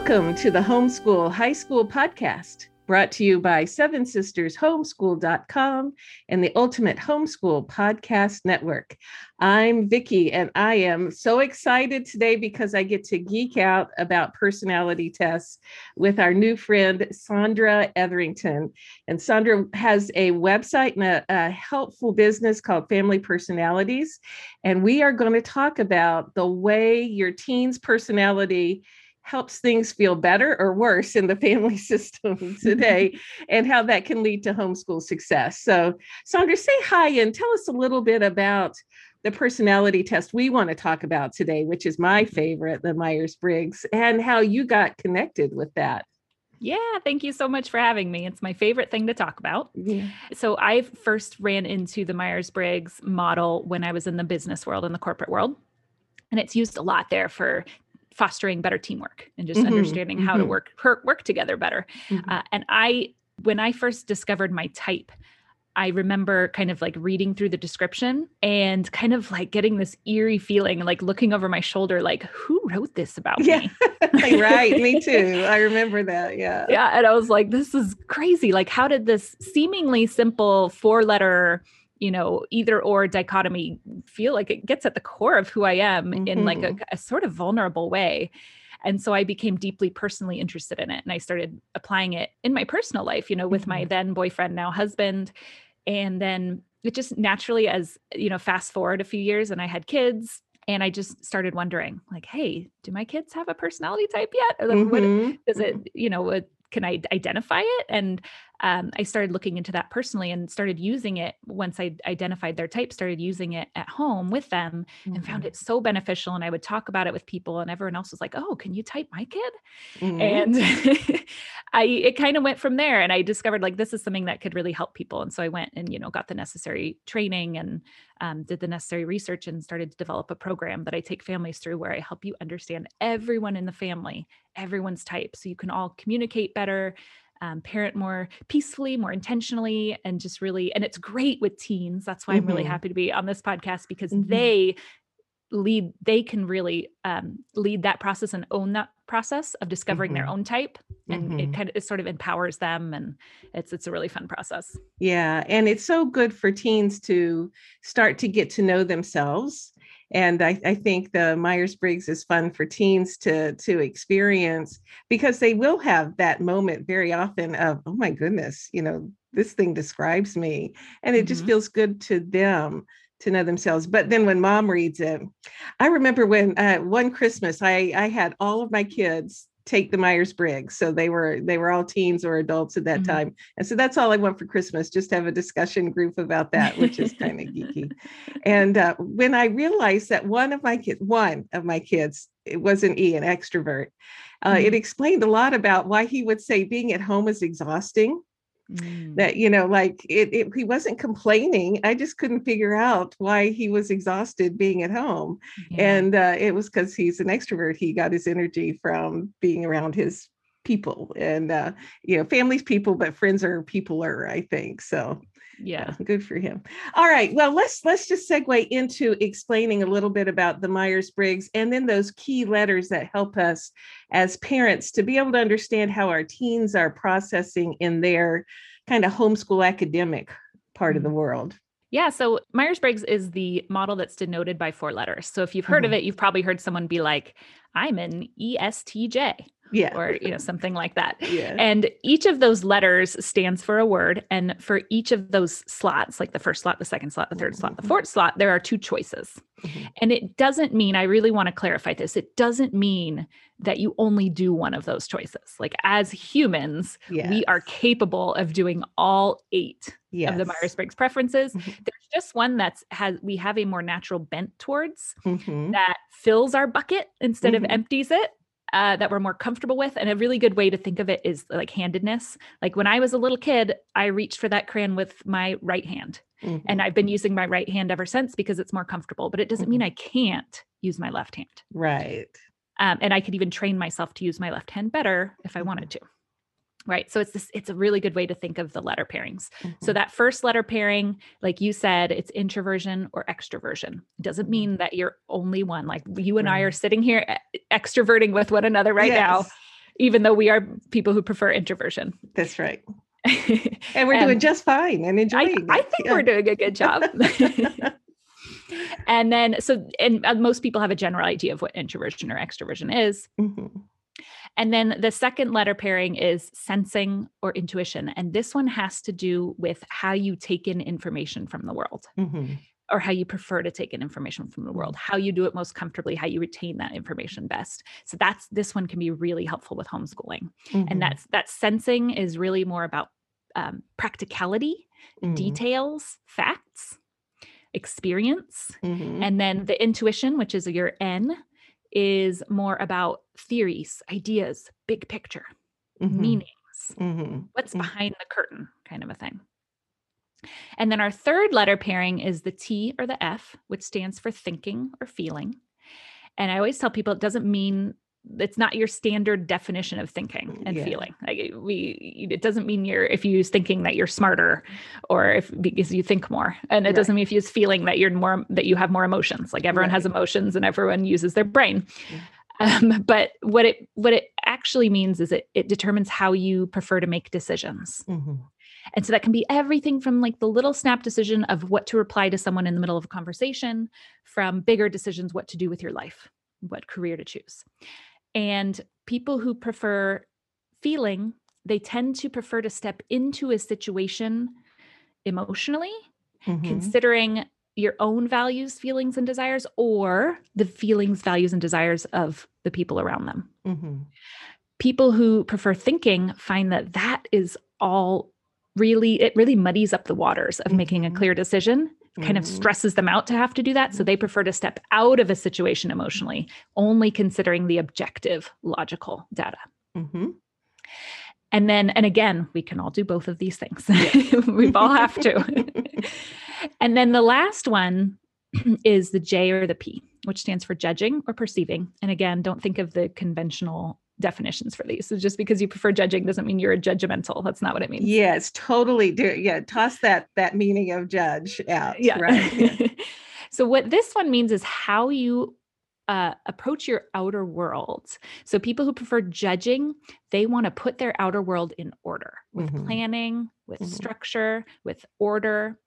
Welcome to the Homeschool High School Podcast, brought to you by Seven Sisters Homeschool.com and the Ultimate Homeschool Podcast Network. I'm Vicki, and I am so excited today because I get to geek out about personality tests with our new friend, Sandra Etherington. And Sandra has a website and a, a helpful business called Family Personalities. And we are going to talk about the way your teen's personality helps things feel better or worse in the family system today and how that can lead to homeschool success. So, Sandra, say hi and tell us a little bit about the personality test we want to talk about today, which is my mm-hmm. favorite, the Myers Briggs, and how you got connected with that. Yeah, thank you so much for having me. It's my favorite thing to talk about. Yeah. So, I first ran into the Myers Briggs model when I was in the business world, in the corporate world. And it's used a lot there for fostering better teamwork and just mm-hmm, understanding mm-hmm. how to mm-hmm. work work together better. Mm-hmm. Uh, and I, when I first discovered my type, I remember kind of like reading through the description and kind of like getting this eerie feeling, like looking over my shoulder, like, who wrote this about yeah. me? right. Me too. I remember that. Yeah. Yeah. And I was like, this is crazy. Like, how did this seemingly simple four letter you know either or dichotomy feel like it gets at the core of who i am mm-hmm. in like a, mm-hmm. a, sort of vulnerable way and so i became deeply personally interested in it and i started applying it in my personal life you know with mm-hmm. my then boyfriend now husband and then it just naturally as you know fast forward a few years and i had kids and i just started wondering like hey do my kids have a personality type yet or like, mm-hmm. what, does it you know what, can i identify it and um, I started looking into that personally and started using it once I identified their type, started using it at home with them mm-hmm. and found mm-hmm. it so beneficial. And I would talk about it with people, and everyone else was like, Oh, can you type my kid? Mm-hmm. And I, it kind of went from there. And I discovered like this is something that could really help people. And so I went and, you know, got the necessary training and um, did the necessary research and started to develop a program that I take families through where I help you understand everyone in the family, everyone's type. So you can all communicate better um, parent more peacefully, more intentionally, and just really, and it's great with teens. That's why mm-hmm. I'm really mm-hmm. happy to be on this podcast because mm-hmm. they lead, they can really um, lead that process and own that process of discovering mm-hmm. their own type and mm-hmm. it kind of it sort of empowers them and it's it's a really fun process yeah and it's so good for teens to start to get to know themselves and I, I think the myers-briggs is fun for teens to to experience because they will have that moment very often of oh my goodness you know this thing describes me and it mm-hmm. just feels good to them to know themselves but then when mom reads it i remember when uh, one christmas i i had all of my kids take the myers-briggs so they were they were all teens or adults at that mm-hmm. time and so that's all i want for christmas just have a discussion group about that which is kind of geeky and uh, when i realized that one of my kids one of my kids it was an e an extrovert uh, mm-hmm. it explained a lot about why he would say being at home is exhausting Mm. That, you know, like it, it, he wasn't complaining. I just couldn't figure out why he was exhausted being at home. Yeah. And uh, it was because he's an extrovert. He got his energy from being around his people and, uh, you know, families, people, but friends are peopler, I think. So yeah good for him all right well let's let's just segue into explaining a little bit about the myers-briggs and then those key letters that help us as parents to be able to understand how our teens are processing in their kind of homeschool academic part of the mm-hmm. world yeah, so Myers Briggs is the model that's denoted by four letters. So if you've heard mm-hmm. of it, you've probably heard someone be like, I'm an ESTJ yeah or you know something like that yeah. and each of those letters stands for a word and for each of those slots like the first slot the second slot the 3rd mm-hmm. slot the mm-hmm. fourth slot there are two choices mm-hmm. and it doesn't mean i really want to clarify this it doesn't mean that you only do one of those choices like as humans yes. we are capable of doing all eight yes. of the myers-briggs preferences mm-hmm. there's just one that's has we have a more natural bent towards mm-hmm. that fills our bucket instead of mm-hmm. empties it uh, that we're more comfortable with. And a really good way to think of it is like handedness. Like when I was a little kid, I reached for that crayon with my right hand. Mm-hmm. And I've been using my right hand ever since because it's more comfortable, but it doesn't mm-hmm. mean I can't use my left hand. Right. Um, and I could even train myself to use my left hand better if I wanted mm-hmm. to right so it's this it's a really good way to think of the letter pairings mm-hmm. so that first letter pairing like you said it's introversion or extroversion it doesn't mm-hmm. mean that you're only one like you and right. i are sitting here extroverting with one another right yes. now even though we are people who prefer introversion. That's right. and we're doing just fine and enjoying I, I think yeah. we're doing a good job. and then, so, and uh, most people have a general idea of what introversion or extroversion is. Mm-hmm. And then the second letter pairing is sensing or intuition. And this one has to do with how you take in information from the world. Mm-hmm or how you prefer to take in information from the world, how you do it most comfortably, how you retain that information best. So that's this one can be really helpful with homeschooling. Mm-hmm. And that's that sensing is really more about um, practicality, mm-hmm. details, facts, experience. Mm-hmm. And then the intuition, which is your N, is more about theories, ideas, big picture, mm-hmm. meanings, mm-hmm. what's mm-hmm. behind the curtain, kind of a thing. And then our third letter pairing is the T or the F, which stands for thinking or feeling. And I always tell people it doesn't mean it's not your standard definition of thinking and yeah. feeling. Like we, it doesn't mean you're if you use thinking that you're smarter, or if because you think more, and it right. doesn't mean if you use feeling that you're more that you have more emotions. Like everyone right. has emotions and everyone uses their brain. Um, but what it what it actually means is it it determines how you prefer to make decisions. Mm-hmm. And so that can be everything from like the little snap decision of what to reply to someone in the middle of a conversation, from bigger decisions, what to do with your life, what career to choose. And people who prefer feeling, they tend to prefer to step into a situation emotionally, mm-hmm. considering your own values, feelings, and desires, or the feelings, values, and desires of the people around them. Mm-hmm. People who prefer thinking find that that is all really it really muddies up the waters of mm-hmm. making a mm-hmm. clear decision kind of mm-hmm. stresses them out to have to do that. So they prefer to step out of a situation emotionally only considering the objective logical data. Mm-hmm. and then and again we can all do both of these things. We all have to. And then the last one is the j or the p which stands for judging or perceiving. And again don't think of the conventional definitions for these. So just because you prefer judging doesn't mean you're a judgmental. That's not what it means. Yes, totally. Do yeah, toss that that meaning of judge out. Yeah. Right. Yeah. so what this one means is how you uh, approach your outer world. So people who prefer judging, they want to put their outer world in order with mm-hmm. planning, with mm-hmm. structure, with order.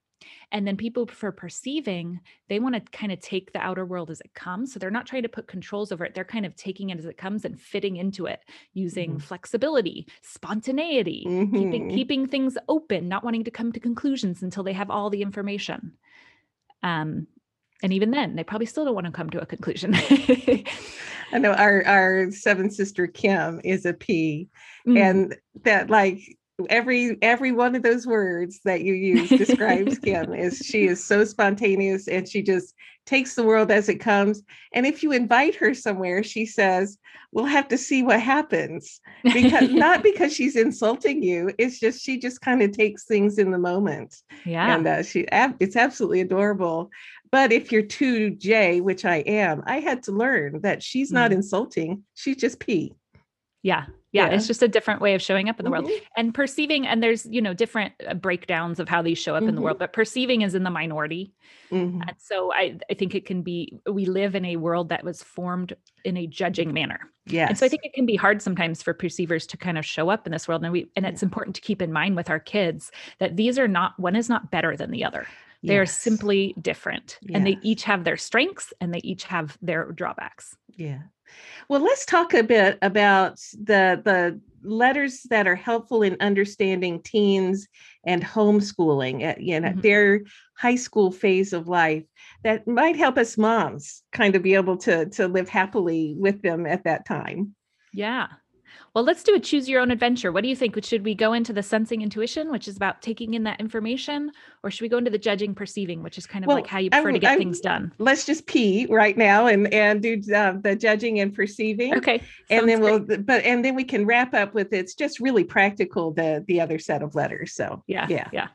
And then people for perceiving, they want to kind of take the outer world as it comes. So they're not trying to put controls over it. They're kind of taking it as it comes and fitting into it using mm-hmm. flexibility, spontaneity, mm-hmm. keeping keeping things open, not wanting to come to conclusions until they have all the information. Um, and even then, they probably still don't want to come to a conclusion. I know our our seven sister Kim is a P, mm-hmm. and that like every every one of those words that you use describes Kim is she is so spontaneous and she just takes the world as it comes. And if you invite her somewhere she says we'll have to see what happens. Because not because she's insulting you it's just she just kind of takes things in the moment. Yeah. And uh, she it's absolutely adorable. But if you're too J which I am I had to learn that she's not mm. insulting she's just P. Yeah yeah, yeah, it's just a different way of showing up in the mm-hmm. world and perceiving and there's you know different uh, breakdowns of how these show up mm-hmm. in the world mm-hmm. but perceiving is in the minority mm-hmm. and so i i think it can be we live in a world that was formed in a judging manner yeah and so i think it can be hard sometimes for perceivers to kind of show up in this world and we and it's important to keep in mind with our kids that these are not one is not better than the other they yes. are simply different yes. and they each have their strengths and they each have their drawbacks yeah well, let's talk a bit about the the letters that are helpful in understanding teens and homeschooling at you know mm-hmm. their high school phase of life that might help us moms kind of be able to to live happily with them at that time. Yeah. Well, let's do a choose your own adventure. What do you think? Should we go into the sensing intuition, which is about taking in that information, or should we go into the judging perceiving, which is kind of well, like how you prefer I, to get I, things done? Let's just pee right now and and do uh, the judging and perceiving. Okay, and then great. we'll but and then we can wrap up with it's just really practical the the other set of letters. So yeah, yeah, yeah.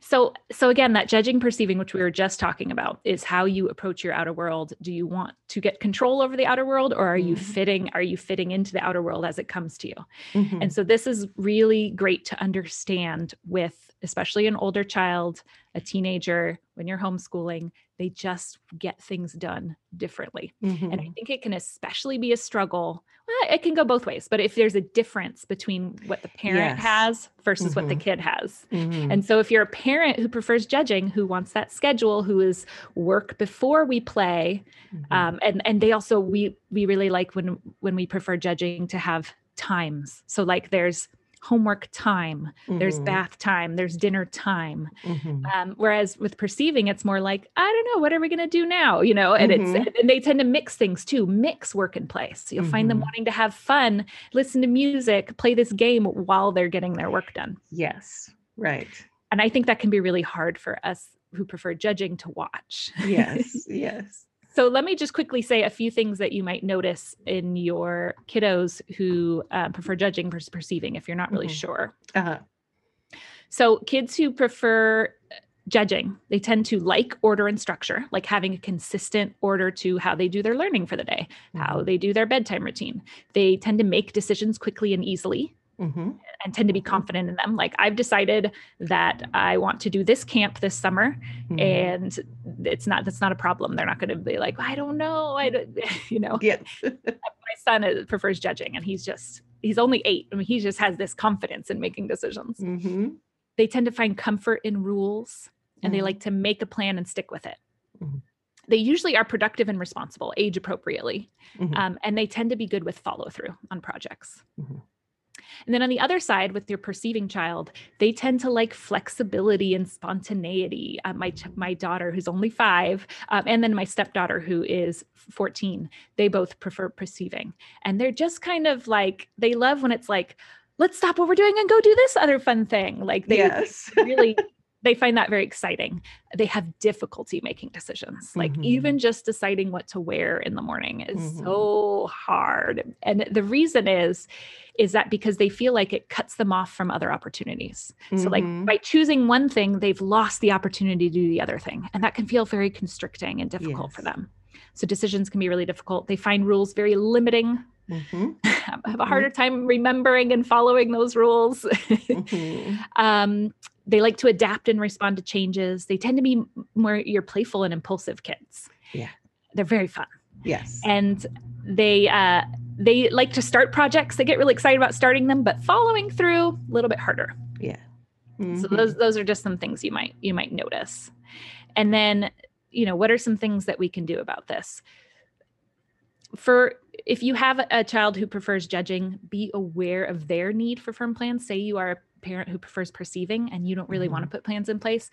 So, so again, that judging, perceiving, which we were just talking about, is how you approach your outer world. Do you want to get control over the outer world, or are mm-hmm. you fitting? Are you fitting into the outer world as it comes to you? Mm-hmm. And so, this is really great to understand with, especially an older child, a teenager, when you're homeschooling, they just get things done differently. Mm-hmm. And I think it can especially be a struggle. Well, it can go both ways, but if there's a difference between what the parent yes. has versus mm-hmm. what the mm-hmm. kid has. Mm-hmm. And so if you're a parent who prefers judging, who wants that schedule, who is work before we play, mm-hmm. um, and and they also we we really like when when we prefer judging to have times. So like there's homework time, mm-hmm. there's bath time, there's dinner time. Mm-hmm. Um, whereas with perceiving, it's more like, I don't know, what are we going to do now? You know, and mm-hmm. it's, and they tend to mix things too, mix work and play. So you'll find them mm-hmm. wanting to have fun, listen to music, play this game while they're getting their work done. Yes, right. And I think that can be really hard for us who prefer judging to watch. Yes, yes. So let me just quickly say a few things that you might notice in your kiddos who uh, prefer judging versus perceiving if you're not really mm-hmm. sure. Uh-huh. So kids who prefer uh, judging, they tend to like order and structure, like having a consistent order to how they do their learning for the day, mm-hmm. how they do their bedtime routine. They tend to make decisions quickly and easily mm-hmm. and tend to be mm-hmm. confident in them. Like I've decided that I want to do this camp this summer, mm-hmm. and it's not that's not a problem. They're not going to be like, I don't know, I don't, you know. Yeah. My son prefers judging, and he's just he's only eight. I mean, he just has this confidence in making decisions. Mm-hmm. They tend to find comfort in rules, and they mm-hmm. like to make a plan and stick with it mm-hmm. they usually are productive and responsible, age appropriately, mm-hmm. um, and they tend to be good with follow through on projects. Mm-hmm. And then on the other side, with your perceiving child, they tend to like flexibility and spontaneity. Uh, my my daughter, who's only five, um, and then my stepdaughter, who is 14, they both prefer perceiving, and they're just kind of like they love when it's like, let's stop what we're doing and go do this other fun thing. Like they yes. really they find that very exciting. They have difficulty making decisions. Like mm-hmm. even just deciding what to wear in the morning is mm-hmm. so hard. And the reason is is that because they feel like it cuts them off from other opportunities. Mm-hmm. So like mm-hmm. by choosing one thing, they've lost the opportunity to do the other thing. And that can feel very constricting and difficult yes. for them. So decisions can be really difficult. They find rules very limiting. Mm-hmm. have a harder time remembering and following those rules. mm-hmm. um, they like to adapt and respond to changes. They tend to be more your playful and impulsive kids. Yeah. They're very fun. Yes. And they uh they like to start projects. They get really excited about starting them, but following through a little bit harder. Yeah. Mm-hmm. So those those are just some things you might you might notice. And then, you know, what are some things that we can do about this? For if you have a child who prefers judging, be aware of their need for firm plans. Say you are a parent who prefers perceiving and you don't really mm-hmm. want to put plans in place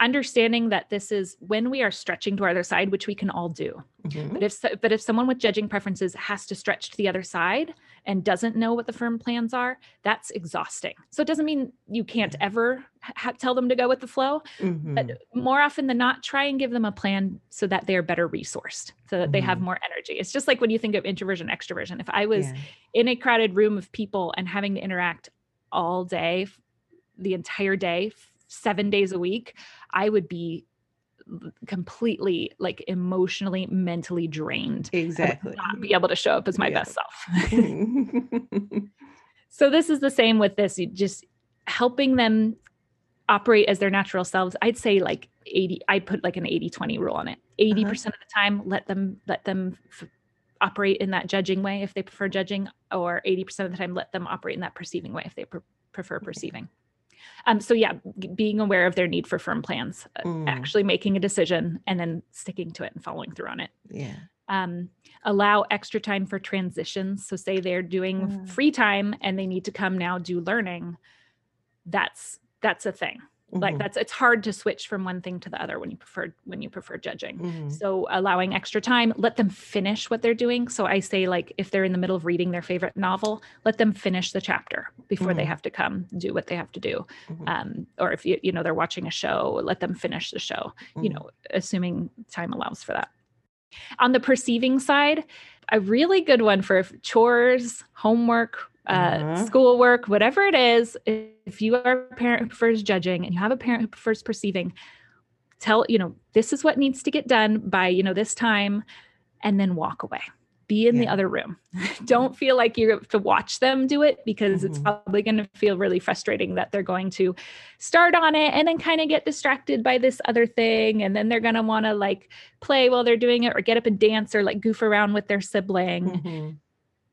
understanding that this is when we are stretching to our other side which we can all do mm-hmm. but if but if someone with judging preferences has to stretch to the other side and doesn't know what the firm plans are that's exhausting so it doesn't mean you can't ever ha- tell them to go with the flow mm-hmm. but more often than not try and give them a plan so that they're better resourced so that mm-hmm. they have mm-hmm. more energy it's just like when you think of introversion extroversion if i was yeah. in a crowded room of people and having to interact all day, the entire day, seven days a week, I would be completely like emotionally mentally drained exactly not be able to show up as my yeah. best self so this is the same with this you just helping them operate as their natural selves i'd say like 80 i put like an 80 20 rule on it 80% uh-huh. of the time let them let them f- operate in that judging way if they prefer judging, or 80% of the time let them operate in that perceiving way if they pre- prefer perceiving. Um, so yeah, being aware of their need for firm plans, uh, mm. actually making a decision and then sticking to it and following through on it. Yeah. Um, allow extra time for transitions. So say they're doing mm. free time and they need to come now do learning. That's that's a thing mm-hmm. like that's it's hard to switch from one thing to the other when you prefer when you prefer judging mm-hmm. so allowing extra time let them finish what they're doing so i say like if they're in the middle of reading their favorite novel let them finish the chapter before mm-hmm. they have to come do what they have to do mm-hmm. um, or if you you know they're watching a show let them finish the show you mm-hmm. know assuming time allows for that on the perceiving side a really good one for chores homework uh, uh-huh. schoolwork, whatever it is, if you are a parent who prefers judging and you have a parent who prefers perceiving, tell, you know, this is what needs to get done by, you know, this time, and then walk away be in yeah. the other room. Don't feel like you have to watch them do it because mm-hmm. it's probably going to feel really frustrating that they're going to start on it and then kind of get distracted by this other thing. And then they're going to want to like play while they're doing it or get up and dance or like goof around with their sibling. Mm-hmm.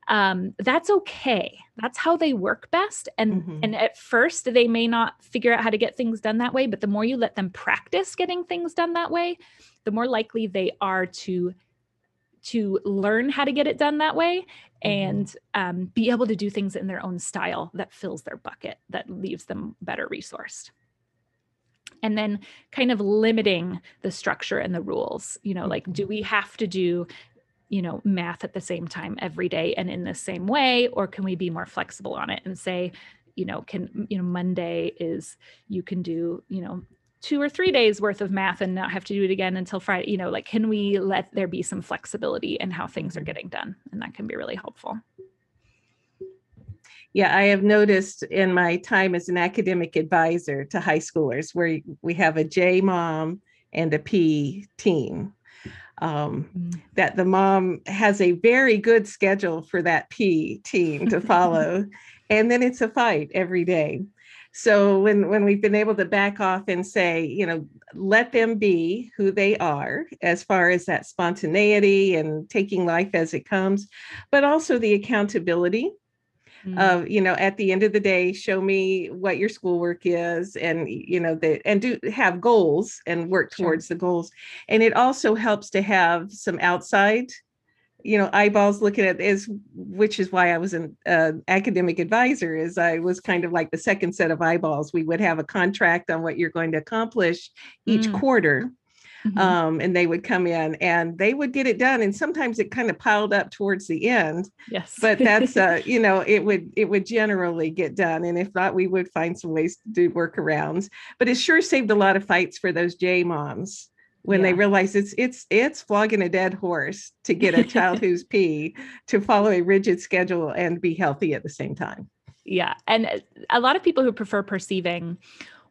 Um, that's okay. That's how they work best. And mm-hmm. and at first they may not figure out how to get things done that way, but the more you let them practice getting things done that way, the more likely they are to to learn how to get it done that way mm-hmm. and um, be able to do things in their own style that fills their bucket that leaves them better resourced and then kind of limiting the structure and the rules you know like do mm-hmm. we have to do you know math at the same time every day and in the same way or can we be more flexible on it and say you know can you know monday is you can do you know two or three days worth of math and not have to do it again until Friday. You know, like, can we let there be some flexibility in how things are mm-hmm. getting done? And that can be really helpful. Yeah, I have noticed in my time as an academic advisor to high schoolers where we have a J mom and a P team. Um, mm. That the mom has a very good schedule for that P team to follow, and then it's a fight every day. So when when we've been able to back off and say you know let them be who they are as far as that spontaneity and taking life as it comes but also the accountability mm-hmm. of you know at the end of the day show me what your schoolwork is and you know the and do have goals and work towards sure. the goals and it also helps to have some outside you know eyeballs looking at is which is why i was an uh, academic advisor is i was kind of like the second set of eyeballs we would have a contract on what you're going to accomplish each mm. quarter mm-hmm. um, and they would come in and they would get it done and sometimes it kind of piled up towards the end yes but that's uh you know it would it would generally get done and if not we would find some ways to do workarounds but it sure saved a lot of fights for those j moms when yeah. they realize it's it's it's flogging a dead horse to get a child who's P to follow a rigid schedule and be healthy at the same time. Yeah, and uh, a lot of people who prefer perceiving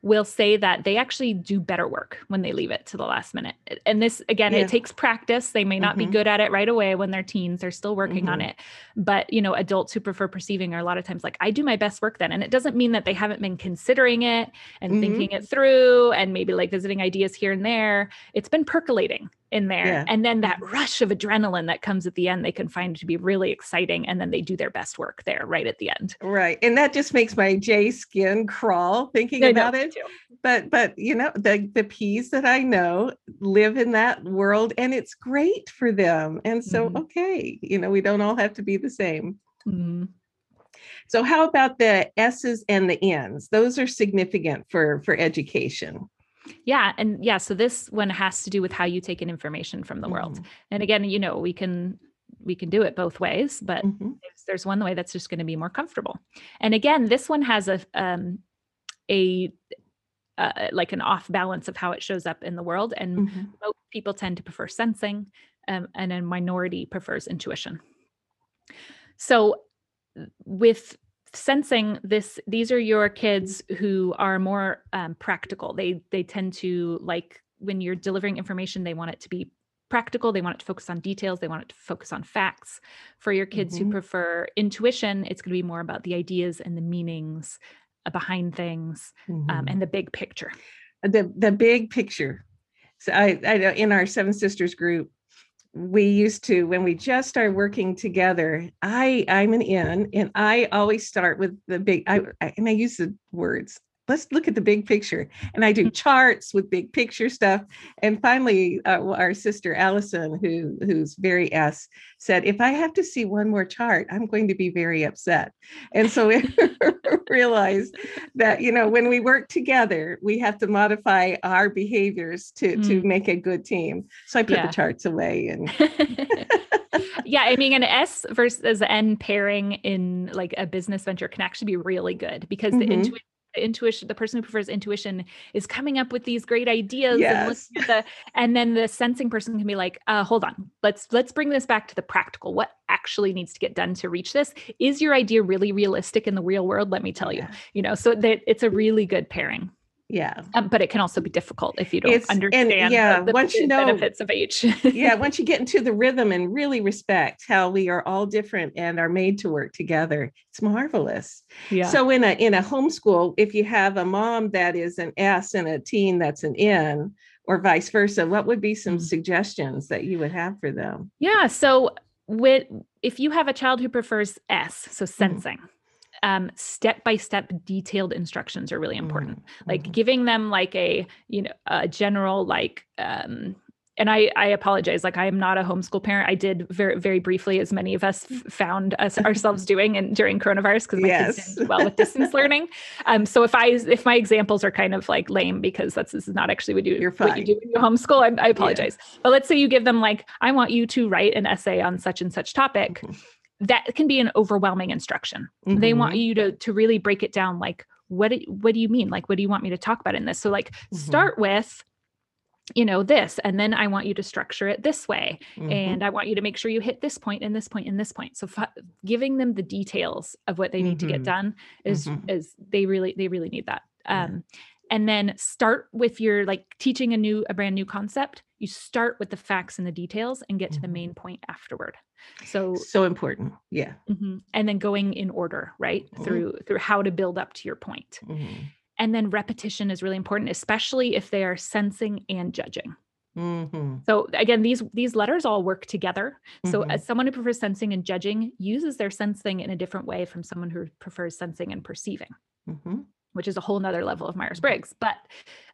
will say that they actually do better work when they leave it to the last minute. And this, again, yeah. it takes practice. They may not mm-hmm. be good at it right away when they're teens, they're still working mm-hmm. on it. But, you know, adults who prefer perceiving are a lot of times like, I do my best work then. And it doesn't mean that they haven't been considering it and mm-hmm. thinking it through and maybe like visiting ideas here and there. It's been percolating in there. Yeah. And then that rush of adrenaline that comes at the end, they can find to be really exciting. And then they do their best work there right at the end. Right. And that just makes my J skin crawl thinking I about it. Too. But but you know, the the peas that I know live in that world and it's great for them. And so mm-hmm. okay, you know, we don't all have to be the same. Mm-hmm. So how about the S's and the N's? Those are significant for for education. Yeah. And yeah, so this one has to do with how you take in information from the mm-hmm. world. And again, you know, we can we can do it both ways, but mm-hmm. there's, one way that's just going to be more comfortable. And again, this one has a um a uh, like an off balance of how it shows up in the world, and mm-hmm. most people tend to prefer sensing, um, and a minority prefers intuition. So, with sensing this these are your kids who are more um, practical. They they tend to like when you're delivering information they want it to be practical. They want it to focus on details. They want it to focus on facts. For your kids mm-hmm. who prefer intuition it's going to be more about the ideas and the meanings uh, behind things um, mm-hmm. um, and the big picture. The the big picture. So i i know in our seven sisters group we used to when we just started working together i i'm an in and i always start with the big I, I and i use the words let's look at the big picture. And I do mm-hmm. charts with big picture stuff. And finally, uh, our sister Allison, who who's very S, said, "If I have to see one more chart, I'm going to be very upset." And so we realized that you know when we work together, we have to modify our behaviors to mm. to make a good team. So I put yeah. the charts away and. yeah, I mean, an S versus an N pairing in like a business venture can actually be really good because mm-hmm. the intuition intuition the person who prefers intuition is coming up with these great ideas yes. and, the, and then the sensing person can be like uh, hold on. Let's let's bring this back to the practical. What actually needs to get done to reach this? Is your idea really realistic in the real world? Let me tell you. You know so that it's a really good pairing Yeah. Um, but it can also be difficult if you don't It's- and, understand yeah, the, the once you know- benefits of each. yeah, once you get into the rhythm and really respect how we are all different and are made to work together, it's marvelous. yeah. So in a in a homeschool, if you have a mom that is an S and a teen that's an N, or vice versa, what would be some Mm. suggestions that you would have for them? Yeah. So with if you have a child who prefers S, so Mm-hmm. Um, step by step detailed instructions are really important. Like Mhm. giving them like a, you know, a general like um and I, I apologize. Like I am not a homeschool parent. I did very, very briefly, as many of us f- found us ourselves doing, and during coronavirus, because my kids didn't do well with distance learning. Um, so if I, if my examples are kind of like lame, because that's this is not actually what you You're what fine. you do when you homeschool, I, I apologize. But let's say you give them like, I want you to write an essay on such and such topic. Mhm. That can be an overwhelming instruction. They want Mhm. you to to really break it down. Like, what do, what do you mean? Like, what do you want me to talk about in this? So like, Mhm. start with you know this and then i want you to structure it this way Mhm. and i want you to make sure you hit this point and this point and this point so f- giving them the details of what they need to get Mhm. done is Mhm. is they really they really need that um and then start with your like teaching a new a brand new concept you start with the facts and the details and get to the Mhm. main point afterward so so important. Yeah. mhm, and then going in order right Mhm. through through how to build up to your point Mhm. and then repetition is really important especially if they are sensing and judging Mhm. so again, these these letters all work together. So Mhm. as someone who prefers sensing and judging uses their sensing in a different way from someone who prefers sensing and perceiving. Which is a whole nother level of Myers Briggs. But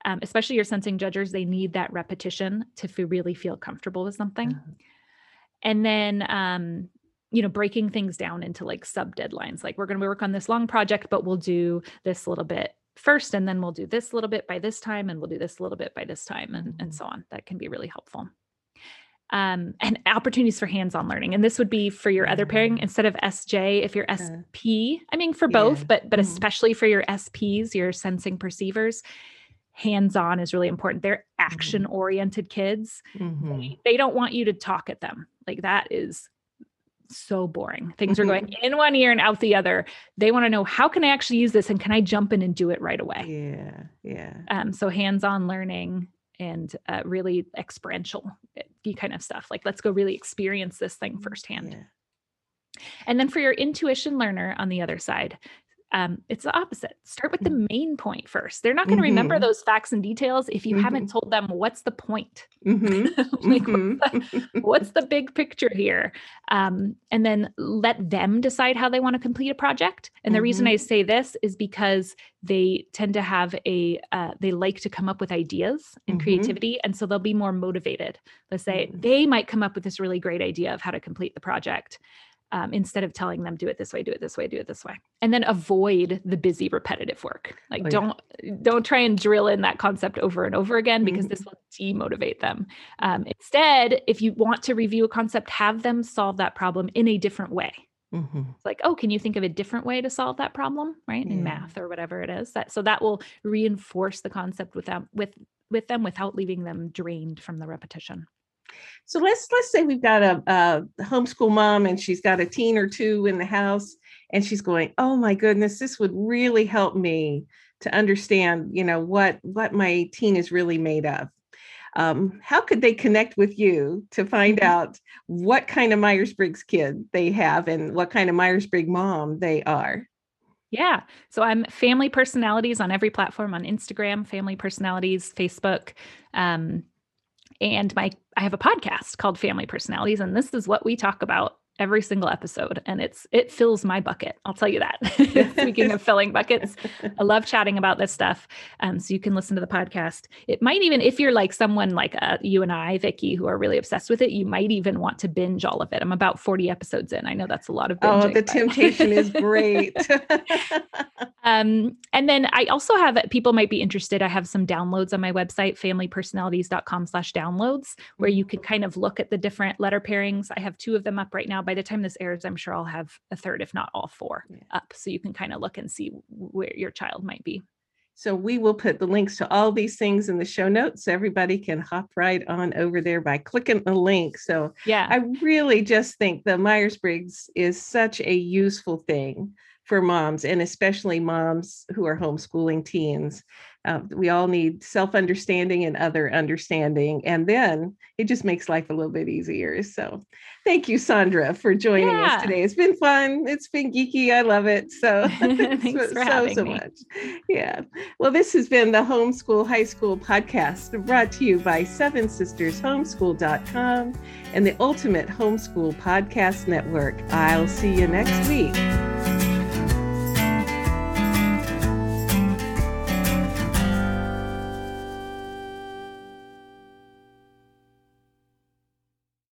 um, especially your sensing judgers, they need that repetition to fe- really feel comfortable with something. Uh-huh. And then um, you know, breaking things down into like sub deadlines. Like we're going to work on this long project, but we'll do this little bit first, and then we'll do this little bit by this time, and we'll do this a little bit by this time, and, and Mhm. so on. That can be really helpful. Um, and opportunities for hands-on learning. And this would be for your other pairing instead of SJ, if you're SP, I mean for both, yeah. but but Mhm. especially for your SPs, your sensing perceivers, hands-on is really important. They're action-oriented kids Mhm. they, they don't want you to talk at them. Like that is so boring. Things are going Mm-hmm. in one ear and out the other. They want to know how can I actually use this and can I jump in and do it right away? Yeah. Yeah. Um, so hands-on learning and uh, really experiential uh, kind of stuff. Like let's go really experience this thing firsthand. Yeah. And then for your intuition learner on the other side, um, it's the opposite. Start with the main point first. They're not going to remember Mhm. those facts and details if you haven't Mhm. told them what's the point. Mhm. like, what's, the, what's the big picture here? Um, and then let them decide how they want to complete a project. And the reason I say this is because they tend to have a, uh, they like to come up with ideas and Mhm. creativity. And so they'll be more motivated. Let's say Mhm. they might come up with this really great idea of how to complete the project. Um, instead of telling them do it this way, do it this way, do it this way, and then avoid the busy, repetitive work. Like Oh, yeah. don't don't try and drill in that concept over and over again because Mhm. this will demotivate them. Um, instead, if you want to review a concept, have them solve that problem in a different way. Mhm. It's like, oh, can you think of a different way to solve that problem, right? In Yeah. math or whatever it is. That so that will reinforce the concept with them with with them without leaving them drained from the repetition. So let's let's say we've got a, a homeschool mom and she's got a teen or two in the house and she's going, "Oh my goodness, this would really help me to understand, you know, what what my teen is really made of." Um, how could they connect with you to find Mhm. out what kind of Myers Briggs kid they have and what kind of Myers Briggs mom they are? Yeah. So I'm family personalities on every platform on Instagram, family personalities, Facebook. Um, and my I have a podcast called Family Personalities, and this is what we talk about every single episode. And it's it fills my bucket. I'll tell you that. Speaking of filling buckets, I love chatting about this stuff. Um, so you can listen to the podcast. It might even, if you're like someone like uh, you and I, Vicki, who are really obsessed with it, you might even want to binge all of it. I'm about 40 episodes in. I know that's a lot of binging. Oh, the but- temptation is great. um, and then I also have people might be interested. I have some downloads on my website, familypersonalities.com slash downloads, where you can kind of look at the different letter pairings. I have two of them up right now. By the time this airs, I'm sure I'll have a third, if not all four Yeah. up. So you can kind of look and see where your child might be. So we will put the links to all these things in the show notes. So everybody can hop right on over there by clicking the link. So Yeah. I really just think the Myers Briggs is such a useful thing for moms and especially moms who are homeschooling teens. Uh, we all need self understanding and other understanding. And then it just makes life a little bit easier. So thank you, Sandra, for joining yeah. us today. It's been fun. It's been geeky. I love it. So thanks so, for having so, so me. much. Yeah. Well, this has been the Homeschool High School podcast brought to you by Seven Sisters Homeschool.com and the Ultimate Homeschool Podcast Network. I'll see you next week.